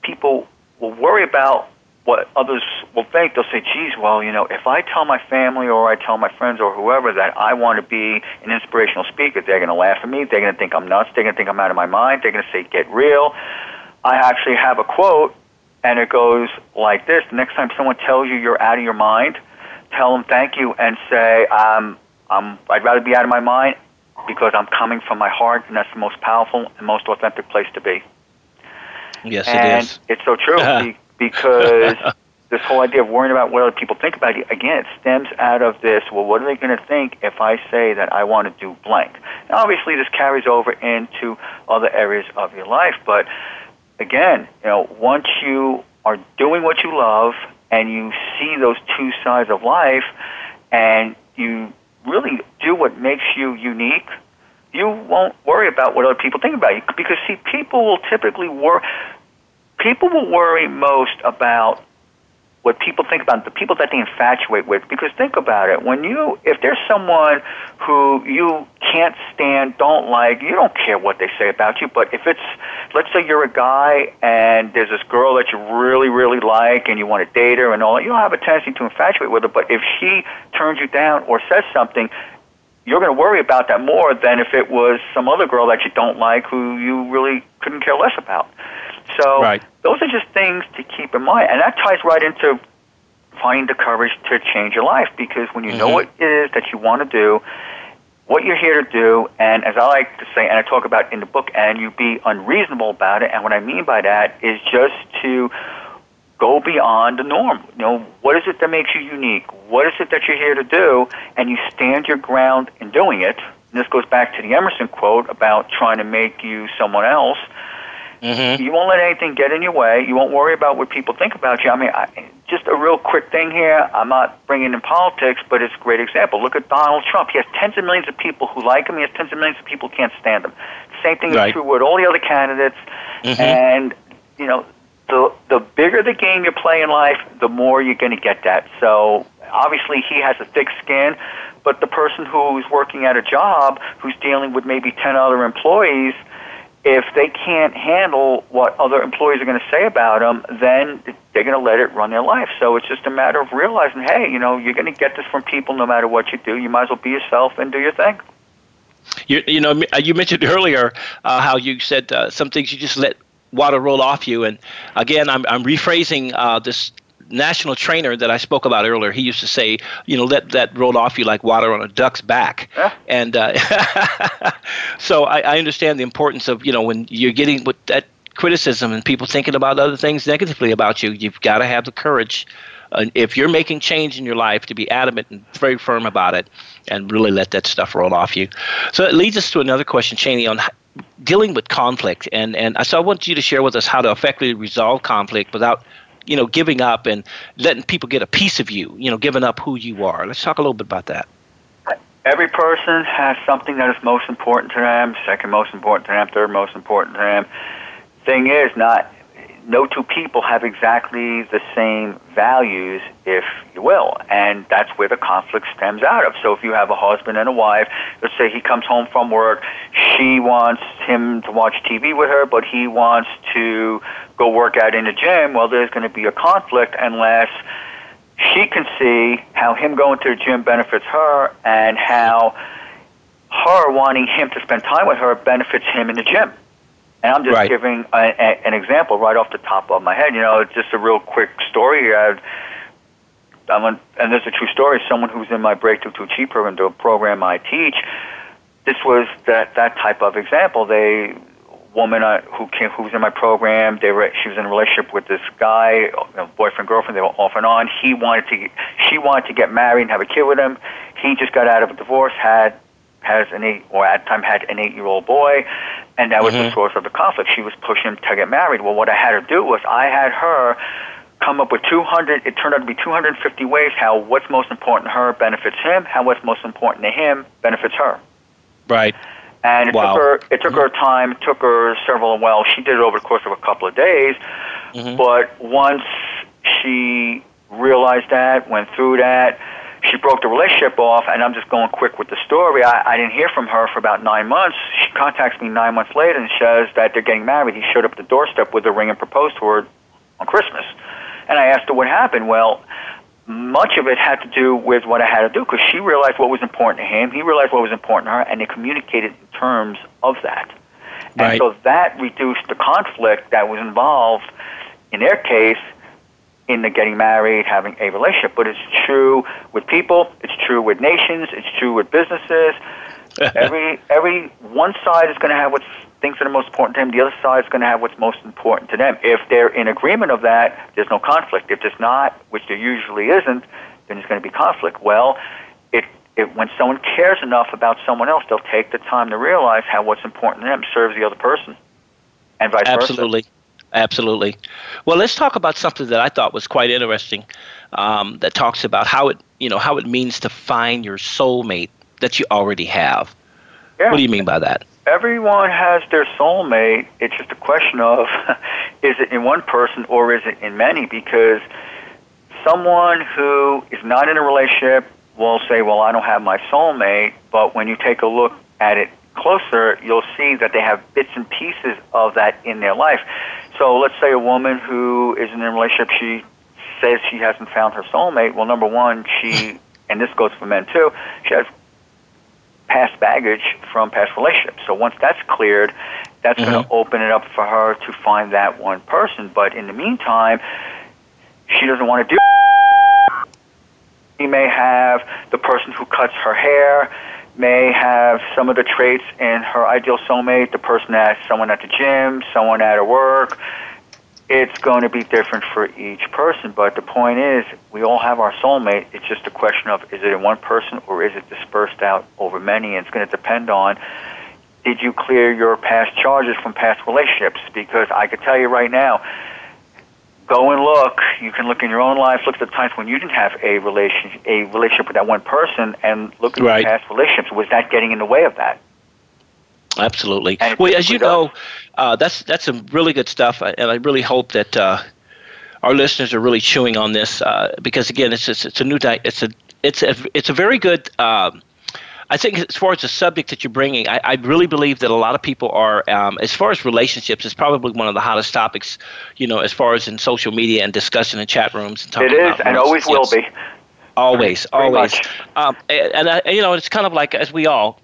Speaker 4: people will worry about what others will think. They'll say, geez, well, you know, if I tell my family or I tell my friends or whoever that I want to be an inspirational speaker, they're going to laugh at me. They're going to think I'm nuts. They're going to think I'm out of my mind. They're going to say, get real. I actually have a quote, and it goes like this The next time someone tells you you're out of your mind, tell them thank you and say, um, I'm, I'd rather be out of my mind because I'm coming from my heart, and that's the most powerful and most authentic place to be.
Speaker 3: Yes,
Speaker 4: and
Speaker 3: it is.
Speaker 4: It's so true because this whole idea of worrying about what other people think about you, again, it stems out of this, well, what are they going to think if I say that I want to do blank? Now, obviously, this carries over into other areas of your life, but again, you know, once you are doing what you love and you see those two sides of life and you really do what makes you unique, you won't worry about what other people think about you because see people will typically worry people will worry most about what people think about the people that they infatuate with because think about it when you if there's someone who you can't stand don't like you don't care what they say about you but if it's let's say you're a guy and there's this girl that you really really like and you want to date her and all that, you don't have a tendency to infatuate with her but if she turns you down or says something you're going to worry about that more than if it was some other girl that you don't like who you really couldn't care less about. So
Speaker 3: right.
Speaker 4: those are just things to keep in mind, and that ties right into finding the courage to change your life because when you mm-hmm. know what it is that you want to do, what you're here to do, and as I like to say, and I talk about in the book, and you be unreasonable about it. And what I mean by that is just to go beyond the norm. You know, what is it that makes you unique? What is it that you're here to do? And you stand your ground in doing it. And this goes back to the Emerson quote about trying to make you someone else.
Speaker 3: Mm-hmm.
Speaker 4: You won't let anything get in your way. You won't worry about what people think about you. I mean, I, just a real quick thing here. I'm not bringing in politics, but it's a great example. Look at Donald Trump. He has tens of millions of people who like him. He has tens of millions of people who can't stand him. Same thing
Speaker 3: right.
Speaker 4: is true with all the other candidates.
Speaker 3: Mm-hmm.
Speaker 4: And you know, the the bigger the game you play in life, the more you're going to get that. So obviously he has a thick skin, but the person who's working at a job who's dealing with maybe 10 other employees, if they can't handle what other employees are going to say about them, then they're going to let it run their life. So it's just a matter of realizing, hey, you know, you're going to get this from people no matter what you do. You might as well be yourself and do your thing.
Speaker 3: You, you know, you mentioned earlier uh, how you said uh, some things you just let water roll off you. And again, I'm, I'm rephrasing uh, this national trainer that I spoke about earlier, he used to say, you know, let that roll off you like water on a duck's back. And uh, so I, I understand the importance of, you know, when you're getting with that criticism and people thinking about other things negatively about you, you've got to have the courage. Uh, if you're making change in your life, to be adamant and very firm about it, and really let that stuff roll off you. So it leads us to another question, Cheney, on dealing with conflict. And and so I want you to share with us how to effectively resolve conflict without you know, giving up and letting people get a piece of you, you know, giving up who you are. Let's talk a little bit about that.
Speaker 4: Every person has something that is most important to them, second most important to them, third most important to them. Thing is, not no two people have exactly the same values, if you will, and that's where the conflict stems out of. So if you have a husband and a wife, let's say he comes home from work, she wants him to watch TV with her, but he wants to go work out in the gym, well, there's going to be a conflict unless she can see how him going to the gym benefits her and how her wanting him to spend time with her benefits him in the gym. And I'm just
Speaker 3: right.
Speaker 4: giving a, a, an example right off the top of my head. You know, it's just a real quick story here. I've, I'm an, and there's a true story. Someone who's in my Breakthrough to Achieve program, the program I teach, this was that that type of example. They woman uh, who came who was in my program. They were she was in a relationship with this guy, you know, boyfriend girlfriend. They were off and on. He wanted to she wanted to get married and have a kid with him. He just got out of a divorce, had has an eight or at the time had an eight year old boy, and that was mm-hmm. the source of the conflict. She was pushing him to get married. Well, what I had her do was I had her come up with 200 it turned out to be 250 ways how what's most important to her benefits him how what's most important to him benefits her
Speaker 3: right
Speaker 4: and it
Speaker 3: wow.
Speaker 4: took her it took her time it took her several well she did it over the course of a couple of days mm-hmm. but once she realized that went through that she broke the relationship off, and I'm just going quick with the story. I, I didn't hear from her for about nine months. She contacts me nine months later and says that they're getting married. He showed up at the doorstep with a ring and proposed to her on Christmas. And I asked her what happened. Well, much of it had to do with what I had to do because she realized what was important to him. He realized what was important to her, and they communicated in terms of that.
Speaker 3: Right.
Speaker 4: And so that reduced the conflict that was involved in their case in the getting married, having a relationship. But it's true with people. It's true with nations. It's true with businesses. every every one side is going to have what things that are most important to them. The other side is going to have what's most important to them. If they're in agreement of that, there's no conflict. If there's not, which there usually isn't, then there's going to be conflict. Well, it, it when someone cares enough about someone else, they'll take the time to realize how what's important to them serves the other person, and vice
Speaker 3: Absolutely.
Speaker 4: versa.
Speaker 3: Absolutely. Absolutely. Well, let's talk about something that I thought was quite interesting. Um, that talks about how it, you know, how it means to find your soulmate that you already have.
Speaker 4: Yeah.
Speaker 3: What do you mean by that?
Speaker 4: Everyone has their soulmate. It's just a question of is it in one person or is it in many? Because someone who is not in a relationship will say, "Well, I don't have my soulmate," but when you take a look at it closer, you'll see that they have bits and pieces of that in their life. So let's say a woman who is in a relationship, she says she hasn't found her soulmate. Well, number one, she, and this goes for men too, she has past baggage from past relationships. So once that's cleared, that's mm-hmm. going to open it up for her to find that one person. But in the meantime, she doesn't want to do. She may have the person who cuts her hair may have some of the traits in her ideal soulmate, the person that's someone at the gym, someone at her work. It's going to be different for each person, but the point is, we all have our soulmate. It's just a question of is it in one person or is it dispersed out over many? And it's going to depend on did you clear your past charges from past relationships? Because I could tell you right now, go and look. You can look in your own life. Look at the times when you didn't have a relation a relationship with that one person, and look at
Speaker 3: right.
Speaker 4: your past relationships. Was that getting in the way of that?
Speaker 3: Absolutely. Well, as you know, uh, that's that's some really good stuff, and I really hope that uh, our listeners are really chewing on this uh, because again, it's, it's it's a new di- it's a it's a it's a very good. Um, I think as far as the subject that you're bringing, I, I really believe that a lot of people are, um, as far as relationships, it's probably one of the hottest topics, you know, as far as in social media and discussion in chat rooms. And
Speaker 4: talking it is, and always will be.
Speaker 3: Always, always. Um, and, and you know, it's kind of like as we all,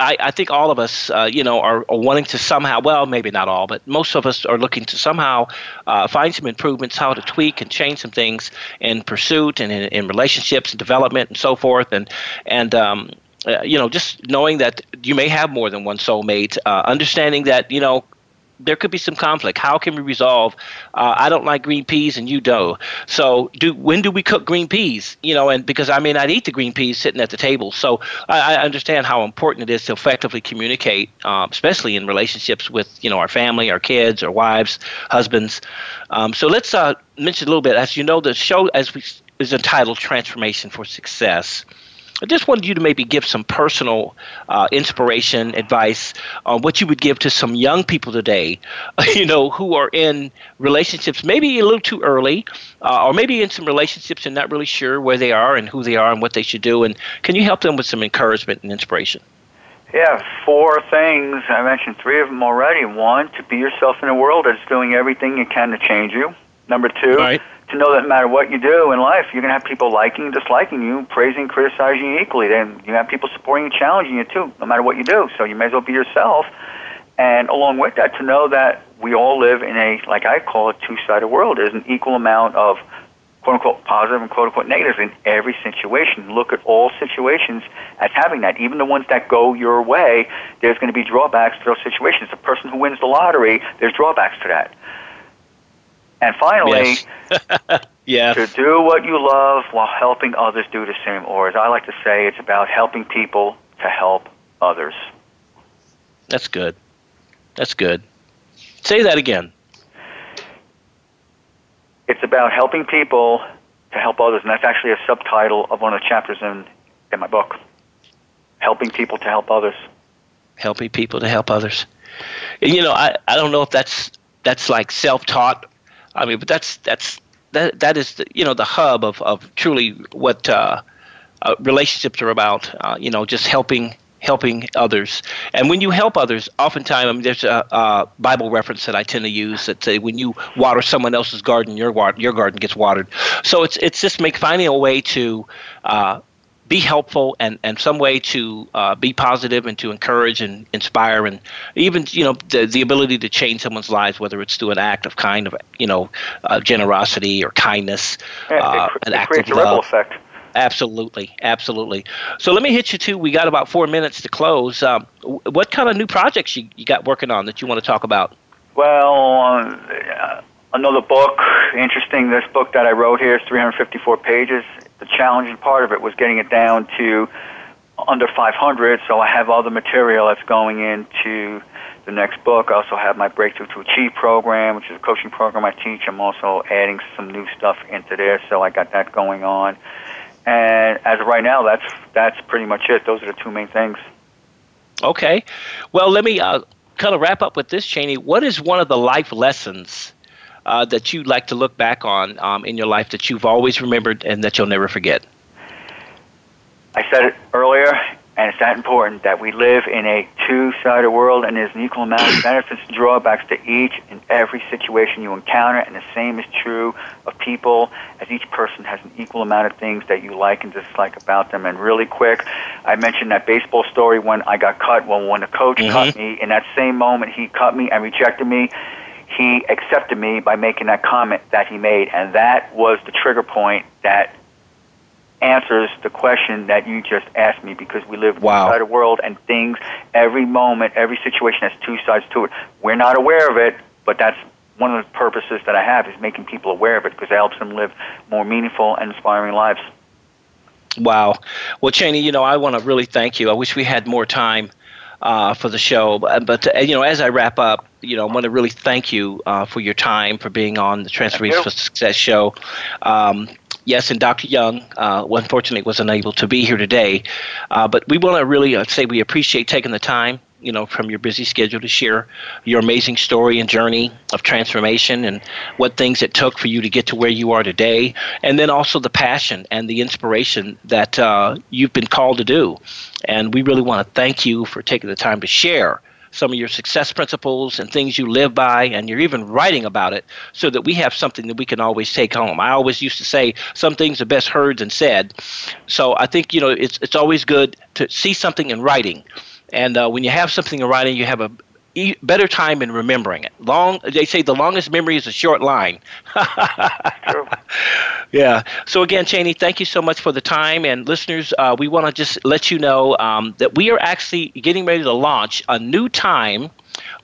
Speaker 3: I, I think all of us, uh, you know, are, are, wanting to somehow, well, maybe not all, but most of us are looking to somehow uh, find some improvements, how to tweak and change some things in pursuit and in, in relationships and development and so forth. And, and, um, uh, you know, just knowing that you may have more than one soulmate, uh, understanding that, you know, there could be some conflict. How can we resolve? Uh, I don't like green peas and you do. So, do when do we cook green peas? You know, and because I may not eat the green peas sitting at the table, so I, I understand how important it is to effectively communicate, uh, especially in relationships with you know our family, our kids, our wives, husbands. Um, so let's uh, mention a little bit. As you know, the show as we is entitled "Transformation for Success." I just wanted you to maybe give some personal uh, inspiration, advice on what you would give to some young people today, you know, who are in relationships maybe a little too early, uh, or maybe in some relationships and not really sure where they are and who they are and what they should do. And can you help them with some encouragement and inspiration?
Speaker 4: Yeah, four things. I mentioned three of them already. One, to be yourself in a world that's doing everything it can to change you. Number two, right to know that no matter what you do in life, you're going to have people liking and disliking you, praising, criticizing you equally. Then you have people supporting and challenging you too, no matter what you do. So you may as well be yourself. And along with that, to know that we all live in a, like I call it, two-sided world. There's an equal amount of quote unquote positive and quote unquote negatives in every situation. Look at all situations as having that. Even the ones that go your way, there's going to be drawbacks to those situations. The person who wins the lottery, there's drawbacks to that. And finally,
Speaker 3: yes. yes.
Speaker 4: to do what you love while helping others do the same. Or as I like to say, it's about helping people to help others.
Speaker 3: That's good. That's good. Say that again.
Speaker 4: It's about helping people to help others, and that's actually a subtitle of one of the chapters in, in my book. Helping people to help others.
Speaker 3: Helping people to help others. You know, I, I don't know if that's that's like self taught I mean, but that's that's that that is the, you know the hub of of truly what uh, uh, relationships are about. Uh, you know, just helping helping others. And when you help others, oftentimes I mean, there's a, a, Bible reference that I tend to use that say when you water someone else's garden, your water, your garden gets watered. So it's it's just make finding a way to uh, be helpful and, and some way to uh, be positive and to encourage and inspire and even you know the, the ability to change someone's lives whether it's through an act of kind of you know uh, generosity or kindness
Speaker 4: yeah, it, uh, an it act of love effect.
Speaker 3: Absolutely, absolutely. So let me hit you too. We got about four minutes to close. Um, what kind of new projects you, you got working on that you want to talk about?
Speaker 4: Well, uh, another book. Interesting. This book that I wrote here is 354 pages the challenging part of it was getting it down to under 500. So I have all the material that's going into the next book. I also have my Breakthrough to Achieve program, which is a coaching program I teach. I'm also adding some new stuff into there, so I got that going on. And as of right now, that's that's pretty much it. Those are the two main things.
Speaker 3: Okay, well, let me uh, kind of wrap up with this, Cheney. What is one of the life lessons uh, that you like to look back on um, in your life that you've always remembered and that you'll never forget?
Speaker 4: I said it earlier, and it's that important that we live in a two-sided world, and there's an equal amount of benefits and drawbacks to each and every situation you encounter, and the same is true of people, as each person has an equal amount of things that you like and dislike about them. And really quick, I mentioned that baseball story when I got cut. Well, when the coach mm-hmm. cut me, in that same moment, he cut me and rejected me he accepted me by making that comment that he made, and that was the trigger point that answers the question that you just asked me because we live
Speaker 3: wow.
Speaker 4: inside a world and things every moment every situation has two sides to it we're not aware of it but that's one of the purposes that i have is making people aware of it because it helps them live more meaningful and inspiring lives
Speaker 3: wow well cheney you know i want to really thank you i wish we had more time uh, for the show. But, but uh, you know, as I wrap up, you know, I want to really thank you uh, for your time for being on the Transformation for Success show. Um, yes, and Dr. Young, uh, unfortunately, was unable to be here today. Uh, but we want to really uh, say we appreciate taking the time you know, from your busy schedule to share your amazing story and journey of transformation and what things it took for you to get to where you are today. And then also the passion and the inspiration that uh, you've been called to do. And we really want to thank you for taking the time to share some of your success principles and things you live by, and you're even writing about it so that we have something that we can always take home. I always used to say some things are best heard than said. So I think, you know, it's, it's always good to see something in writing. And uh, when you have something in writing, you have a better time in remembering it. Long, they say the longest memory is a short line. yeah. So again, Cheney, thank you so much for the time, and listeners, uh, we want to just let you know um, that we are actually getting ready to launch a new time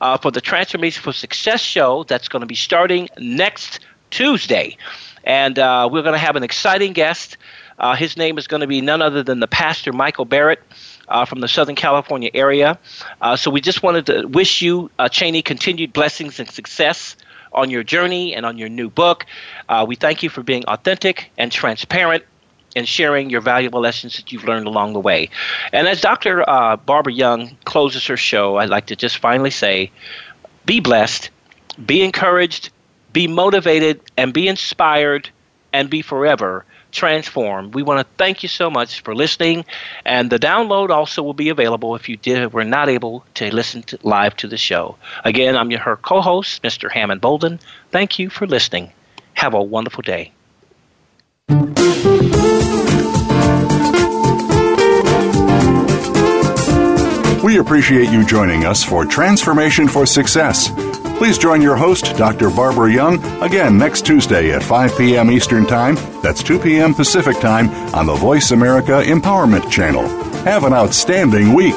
Speaker 3: uh, for the Transformation for Success show that's going to be starting next Tuesday, and uh, we're going to have an exciting guest. Uh, his name is going to be none other than the pastor Michael Barrett uh, from the Southern California area. Uh, so we just wanted to wish you, uh, Cheney, continued blessings and success on your journey and on your new book. Uh, we thank you for being authentic and transparent and sharing your valuable lessons that you've learned along the way. And as Dr. Uh, Barbara Young closes her show, I'd like to just finally say be blessed, be encouraged, be motivated, and be inspired, and be forever transform. We want to thank you so much for listening, and the download also will be available if you did were not able to listen to, live to the show. Again, I'm your her co-host, Mr. Hammond Bolden. Thank you for listening. Have a wonderful day.
Speaker 2: We appreciate you joining us for Transformation for Success. Please join your host, Dr. Barbara Young, again next Tuesday at 5 p.m. Eastern Time. That's 2 p.m. Pacific Time on the Voice America Empowerment Channel. Have an outstanding week.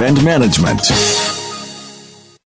Speaker 1: and management.